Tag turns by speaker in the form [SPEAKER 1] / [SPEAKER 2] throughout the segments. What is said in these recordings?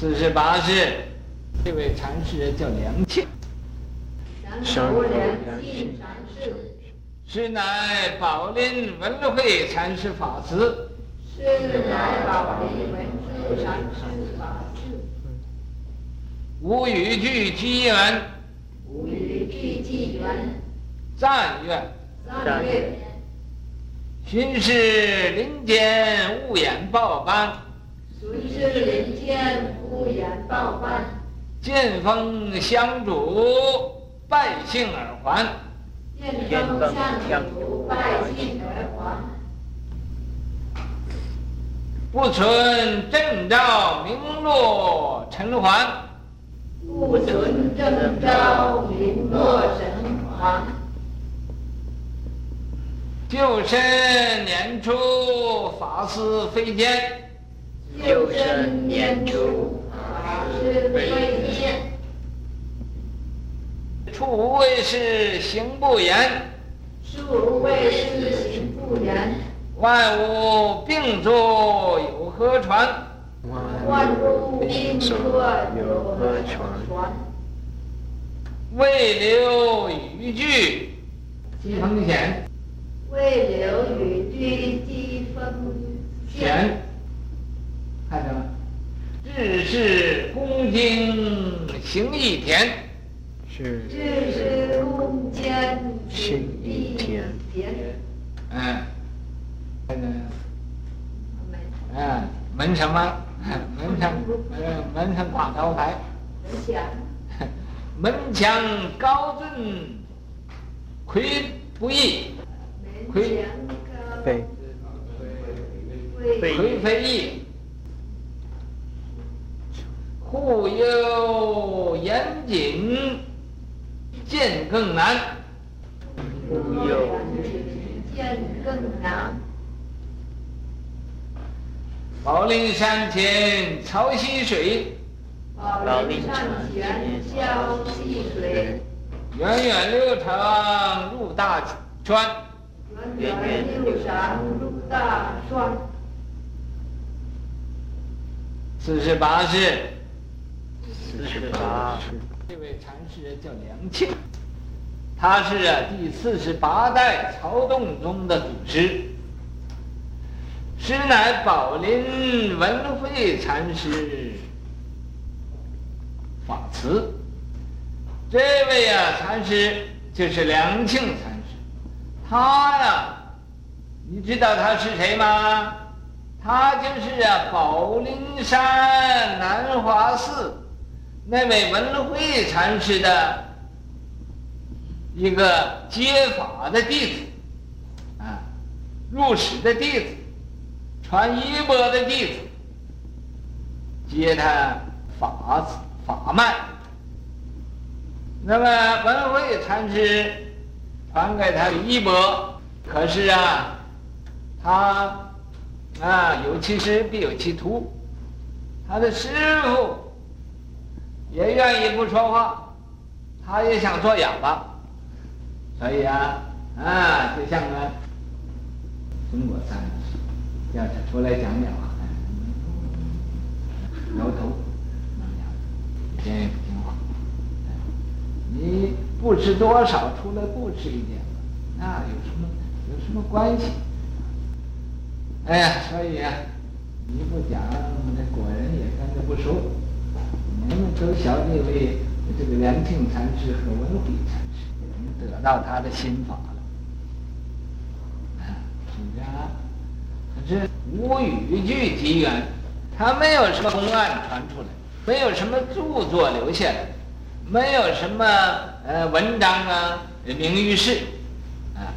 [SPEAKER 1] 四十八世，这位禅师叫梁
[SPEAKER 2] 庆，梁庆禅师，
[SPEAKER 1] 是乃宝林文慧禅师法师，
[SPEAKER 2] 是乃宝林文慧禅师法师，
[SPEAKER 1] 无与具机缘，
[SPEAKER 2] 无与具机缘，
[SPEAKER 1] 赞愿，
[SPEAKER 2] 赞愿，
[SPEAKER 1] 寻是林间勿言报班，
[SPEAKER 2] 寻是林间物演报班，
[SPEAKER 1] 见风相主，拜幸耳还，
[SPEAKER 2] 见风相主，拜幸耳还，
[SPEAKER 1] 不存正照名落尘寰，
[SPEAKER 2] 不存正照名落尘寰，
[SPEAKER 1] 旧身年初法师飞间。
[SPEAKER 2] 旧身年初，法师飞间。
[SPEAKER 1] 处无为事，行不言。
[SPEAKER 2] 处无为事，行不言。
[SPEAKER 1] 万物并作有何传？
[SPEAKER 2] 万物并作有何传？
[SPEAKER 1] 未留语句，机锋显。
[SPEAKER 2] 未留语句，机锋显。
[SPEAKER 1] 看着吗？日是恭敬行义田，
[SPEAKER 2] 是日是恭敬行义田。
[SPEAKER 1] 嗯，看着嗯，门什么？门上呃，门上挂招牌。
[SPEAKER 2] 门墙。
[SPEAKER 1] 门墙高峻，魁不翼。魁。
[SPEAKER 2] 非。
[SPEAKER 1] 魁非翼。护佑严谨，见更难。
[SPEAKER 2] 护佑见更难。
[SPEAKER 1] 宝林山前潮汐水，
[SPEAKER 2] 宝林山前潮汐水，
[SPEAKER 1] 源远流长入大川，
[SPEAKER 2] 源远流长入大川。
[SPEAKER 1] 四十八世。
[SPEAKER 2] 四十八，
[SPEAKER 1] 这位禅师叫梁庆，他是啊第四十八代曹洞宗的祖师，师乃宝林文慧禅师法慈。这位啊禅师就是梁庆禅师，他呀，你知道他是谁吗？他就是啊宝林山南华寺。那位文慧禅师的一个接法的弟子，啊，入室的弟子，传衣钵的弟子，接他法子法脉。那么文慧禅师传给他衣钵，可是啊，他啊有其师必有其徒，他的师傅。也愿意不说话，他也想做哑巴，所以啊，啊，就像个中国山，要他出来讲讲话，摇头，这样不听话。你不吃多少，出来不吃一点，那有什么有什么关系？哎呀，所以啊，你不讲，那果人也跟着不熟。我们都晓得这位这个梁庆禅师和文慧禅师，我们得到他的心法了，啊，是不是啊？可是无语句机缘，他没有什么公案传出来，没有什么著作留下来，没有什么呃文章啊名于世，啊，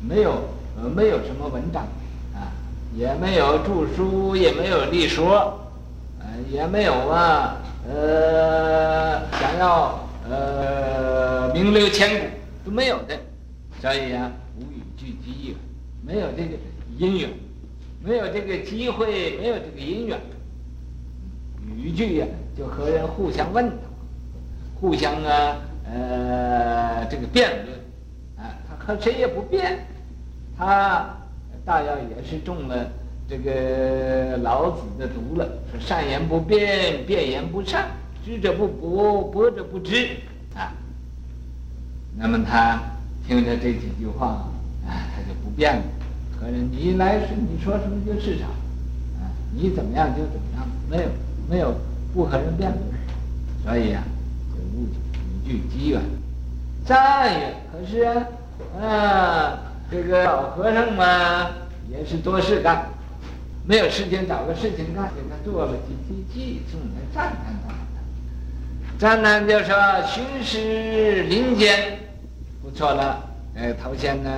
[SPEAKER 1] 没有呃没有什么文章，啊，也没有著书，也没有立说，呃，也没有啊。呃，想要呃名留千古。都没有的，所以啊，无语句机缘，没有这个姻缘，没有这个机会，没有这个姻缘，语句呀、就和人互相问，互相啊呃这个辩论，啊，他和谁也不辩，他大约也是中了这个老子的读了，说善言不辩，辩言不善，知者不博，博者不知啊。那么他听着这几句话啊，他就不辩了。可是你来是你说什么就是啥，啊，你怎么样就怎么样，没有没有不和人辩论。所以、啊，就无语句机缘。赞曰：可是啊，啊，这个老和尚嘛，也是多事干。没有时间找个事情干，给他做了几句偈颂来赞叹他。赞叹就说：“寻师林间，不错了。呃，头先呢，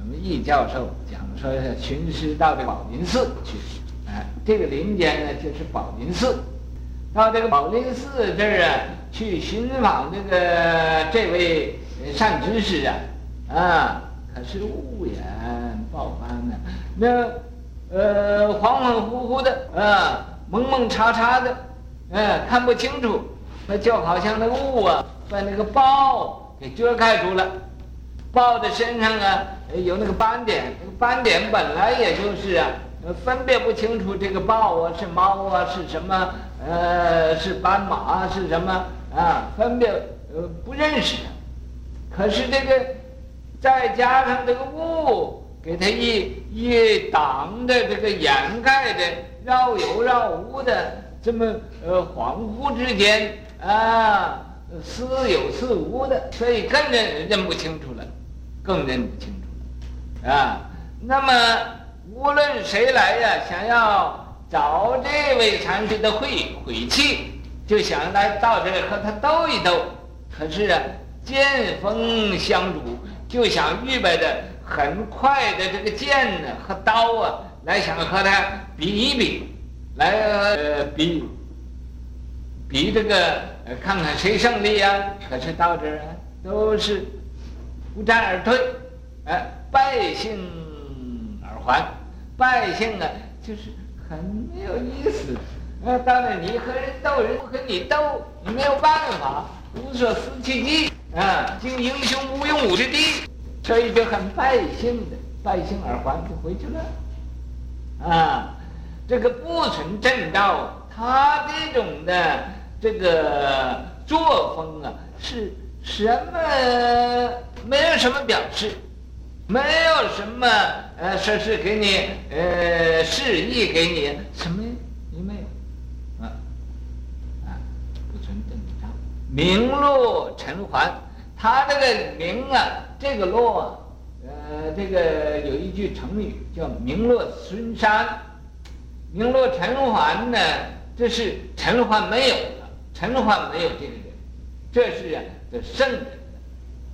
[SPEAKER 1] 我们易教授讲说寻师到这宝林寺去。哎，这个林间呢，就是宝林寺。到这个宝林寺这儿啊，去寻访这个这位善知识啊，啊，可是雾眼爆斑呢，那。”呃，恍恍惚惚的，啊，蒙蒙查查的，嗯、看不清楚，那就好像那雾啊，把那个豹给遮盖住了。豹的身上啊，有那个斑点，那个斑点本来也就是啊，分辨不清楚这个豹啊是猫啊是什么，呃，是斑马啊是什么啊，分辨呃不认识。可是这个再加上这个雾。给他一一挡的这个掩盖的绕有绕无的这么呃恍惚之间啊似有似无的，所以更认认不清楚了，更认不清楚啊。那么无论谁来呀，想要找这位禅师的晦晦气，就想来到这儿和他斗一斗。可是啊，剑锋相阻，就想预备的。很快的这个剑呢和刀啊，来想和他比一比，来呃比比这个呃看看谁胜利啊。可是到这儿啊，都是不战而退，哎，败兴而还。败兴啊，就是很没有意思。呃，当然你和人斗，人不和你斗，你没有办法，无所施其技啊，敬英雄无用武之地。所以就很败兴的，败兴而还就回去了，啊，这个不存正道，他这种的这个作风啊，是什么？没有什么表示，没有什么呃，说是给你呃示意给你什么也没有，啊啊，不存正道，名落尘寰，他这个名啊。这个落，呃，这个有一句成语叫“名落孙山”，名落尘寰呢，这是尘寰没有了，尘寰没有这个人，这是啊，这圣人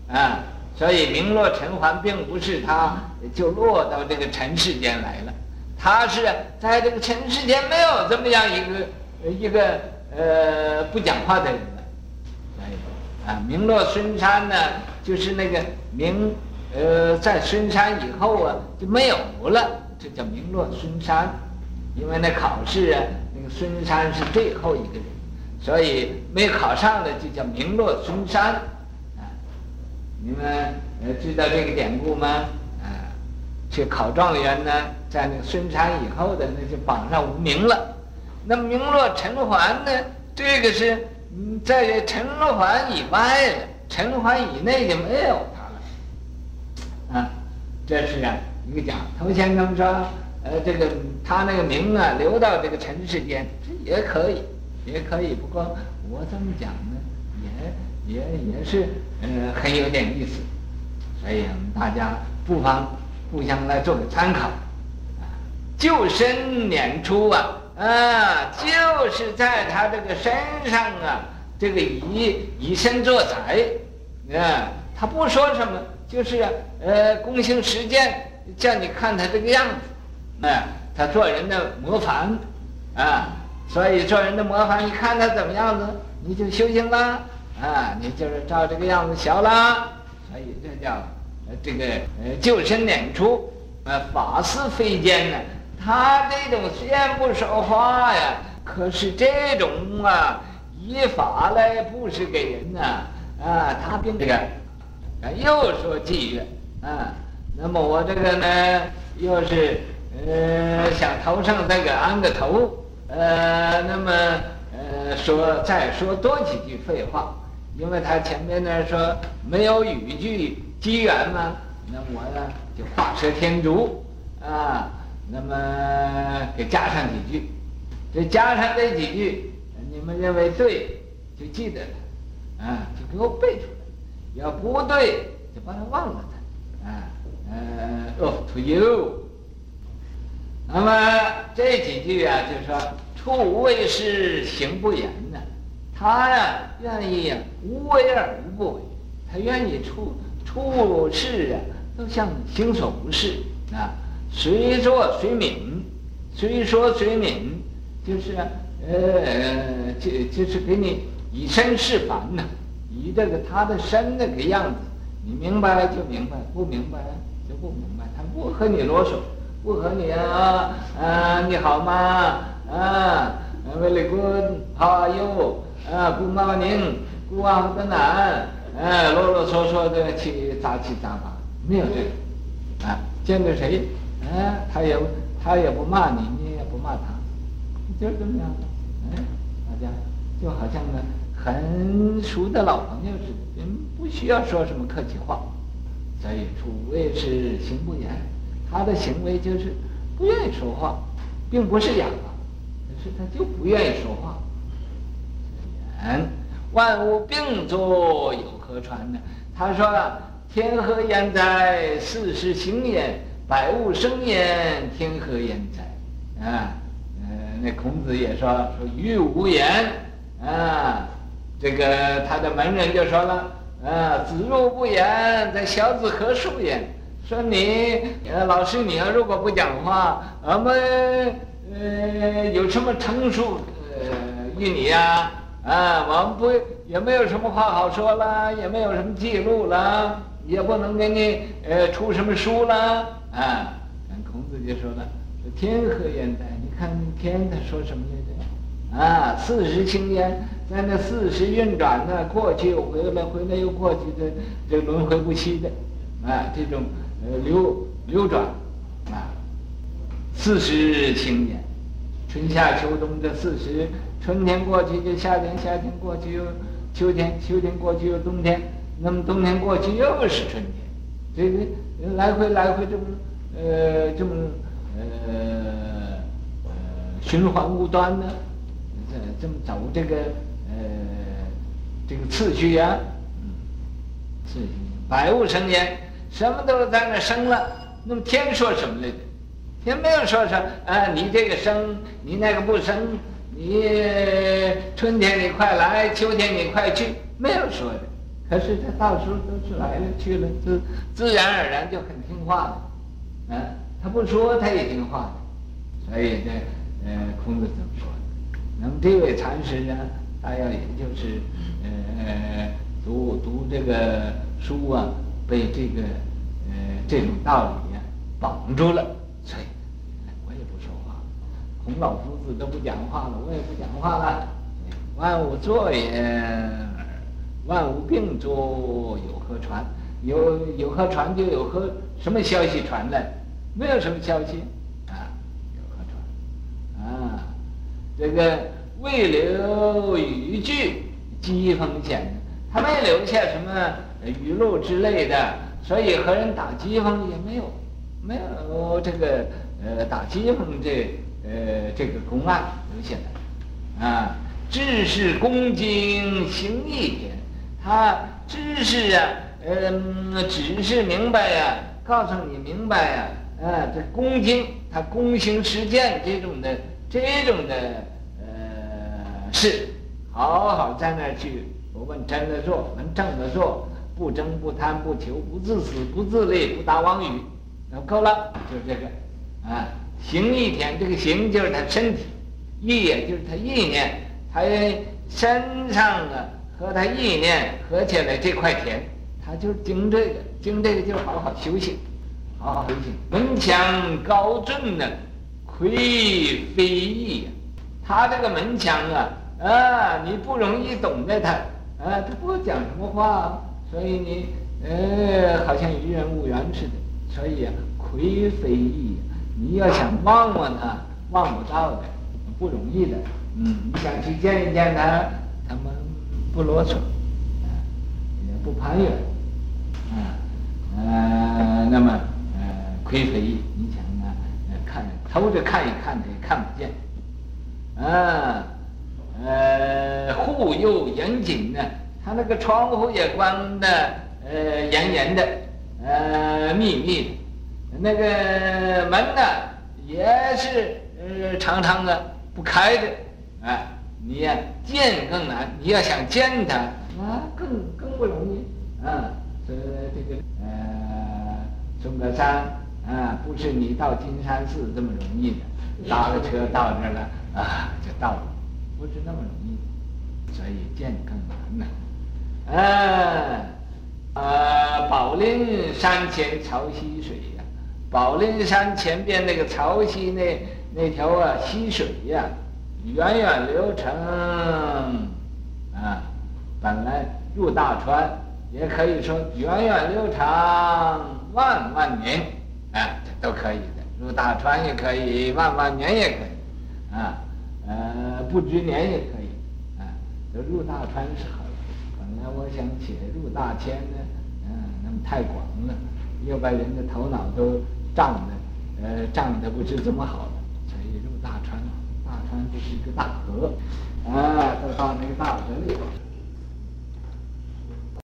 [SPEAKER 1] 啊，所以名落尘寰并不是他就落到这个尘世间来了，他是在这个尘世间没有这么样一个一个呃不讲话的人了，哎，啊，名落孙山呢。就是那个名，呃，在孙山以后啊就没有了，这叫名落孙山。因为那考试啊，那个孙山是最后一个人，所以没考上的就叫名落孙山。啊，你们呃知道这个典故吗？啊，去考状元呢，在那个孙山以后的那就榜上无名了。那名落尘寰呢，这个是在尘寰以外了。尘寰以内就没有他了，啊，这是啊一个讲。头先生说，呃，这个他那个名啊，留到这个尘世间，也可以，也可以。不过我这么讲呢，也也也是，呃，很有点意思。所以我们大家不妨互相来做个参考。啊，就身拈出啊，啊，就是在他这个身上啊。这个以以身作则，啊，他不说什么，就是呃，躬行实践，叫你看他这个样子，啊，他做人的模范，啊，所以做人的模范，你看他怎么样子，你就修行了，啊，你就是照这个样子学了，所以这叫呃这个呃就身拈出，呃法师非奸呢，他这种虽然不说话呀，可是这种啊。依法来布施给人呐，啊，他并这个，又说妓院，啊，那么我这个呢，又是呃，想头上再给安个头，呃，那么呃说再说多几句废话，因为他前面那说没有语句机缘嘛，那我呢就画蛇添足啊，那么给加上几句，这加上这几句，你们认为对就记得了，啊，就给我背出来，要不对就把它忘了它，啊，呃，off to you。那么这几句啊，就是说处无为事，行不言呢。他呀，愿意呀，无为而无不为。他愿意处处事啊，都像行所无事啊，随做随敏，随说随敏，就是呃，就就是给你以身试法呢，以这个他的身那个样子，你明白了就明白，不明白就不明白，他不和你啰嗦。不和你啊，啊，你好吗？啊，very good，how are you？啊，good morning，good afternoon，啊，啰啰嗦嗦的去杂七杂八，没有这个，啊，见着谁，啊，他也他也不骂你，你也不骂他，就这么样，就好像呢很熟的老朋友似的，嗯，不需要说什么客气话，所以处为事，行不言。他的行为就是不愿意说话，并不是哑巴，可是他就不愿意说话。言，万物并作，有何传呢？他说：“天何言哉？四时行焉，百物生焉，天何言哉？”啊，那孔子也说说欲无言啊，这个他的门人就说了：“啊，子若不言，则小子何述言？”说你，呃，老师，你要如果不讲话，我们呃有什么陈述呃于你呀？啊，我们不也没有什么话好说了，也没有什么记录了，也不能给你呃出什么书了啊。孔子就说了：“说天何言哉？看天他说什么来着？啊，四时青烟，在那四时运转呢，过去又回来，回来又过去的，这轮回不息的，啊，这种。”呃，流流转，啊，四时行焉，春夏秋冬这四时，春天过去就夏天，夏天过去又秋天，秋天过去又冬天，那么冬天过去又是春天，这个来回来回这么呃这么呃循环无端的，这这么走这个呃这个次序呀，嗯，次序，百物生焉。什么都在那生了，那么天说什么来着？天没有说什么啊，你这个生，你那个不生，你春天你快来，秋天你快去，没有说的。可是他到时候都是来了去了，自自然而然就很听话了，啊，他不说他也听话的。所以这呃，孔子怎么说的？那么这位禅师呢，大约也就是呃，读读这个书啊。被这个呃这种道理呀绑住了，所以我也不说话。孔老夫子都不讲话了，我也不讲话了。万物作也，万物并作，有何传？有有何传？就有何什么消息传来？没有什么消息啊，有何传？啊，这个未留语句，讥讽显，他没留下什么。语录之类的，所以和人打讥讽也没有，没有这个呃打讥讽这呃这个公案留下来，啊，知识恭敬行义田，他知识啊，嗯、呃，只是明白呀、告诉你明白呀、啊，这恭敬他躬行实践这种的这种的呃事，好好在那儿去不问真的做，问正的做。不争不贪不求不自私不自利不打妄语，那够了，就这个，啊，行一天，这个行就是他身体，意也就是他意念，他身上啊和他意念合起来这块田，他就经这个，经这个就好好修行，好好修行。门墙高峻呢，魁非议呀，他这个门墙啊，啊，你不容易懂得他，啊，他不讲什么话。所以你，呃，好像与人无缘似的。所以啊，魁非议，你要想望望他，望不到的，不容易的。嗯，你想去见一见他，他们不啰嗦，啊，也不攀缘，啊，呃，那么呃，窥非议，偷着看一看，的也看不见，啊，呃，护佑严谨呢，他那个窗户也关的呃严严的，呃密密的，那个门呢也是呃常常的不开的。啊，你呀见更难，你要想见他，啊更更不容易啊。所以这个呃，嵩格山啊，不是你到金山寺这么容易的，搭个车到这儿了啊就到了，不是那么容易，所以见更难呢。啊，呃，宝林山前潮溪水呀，宝林山前边那个潮溪那那条啊溪水呀。源远流长啊，本来入大川，也可以说源远流长万万年啊，都可以的。入大川也可以，万万年也可以啊，呃，不知年也可以啊。这入大川是好，本来我想写入大千呢，嗯、那么太广了，又把人的头脑都胀的，呃，胀的不是怎么好了，所以入大川。大川就是一个大河，啊，都到那个大河里头。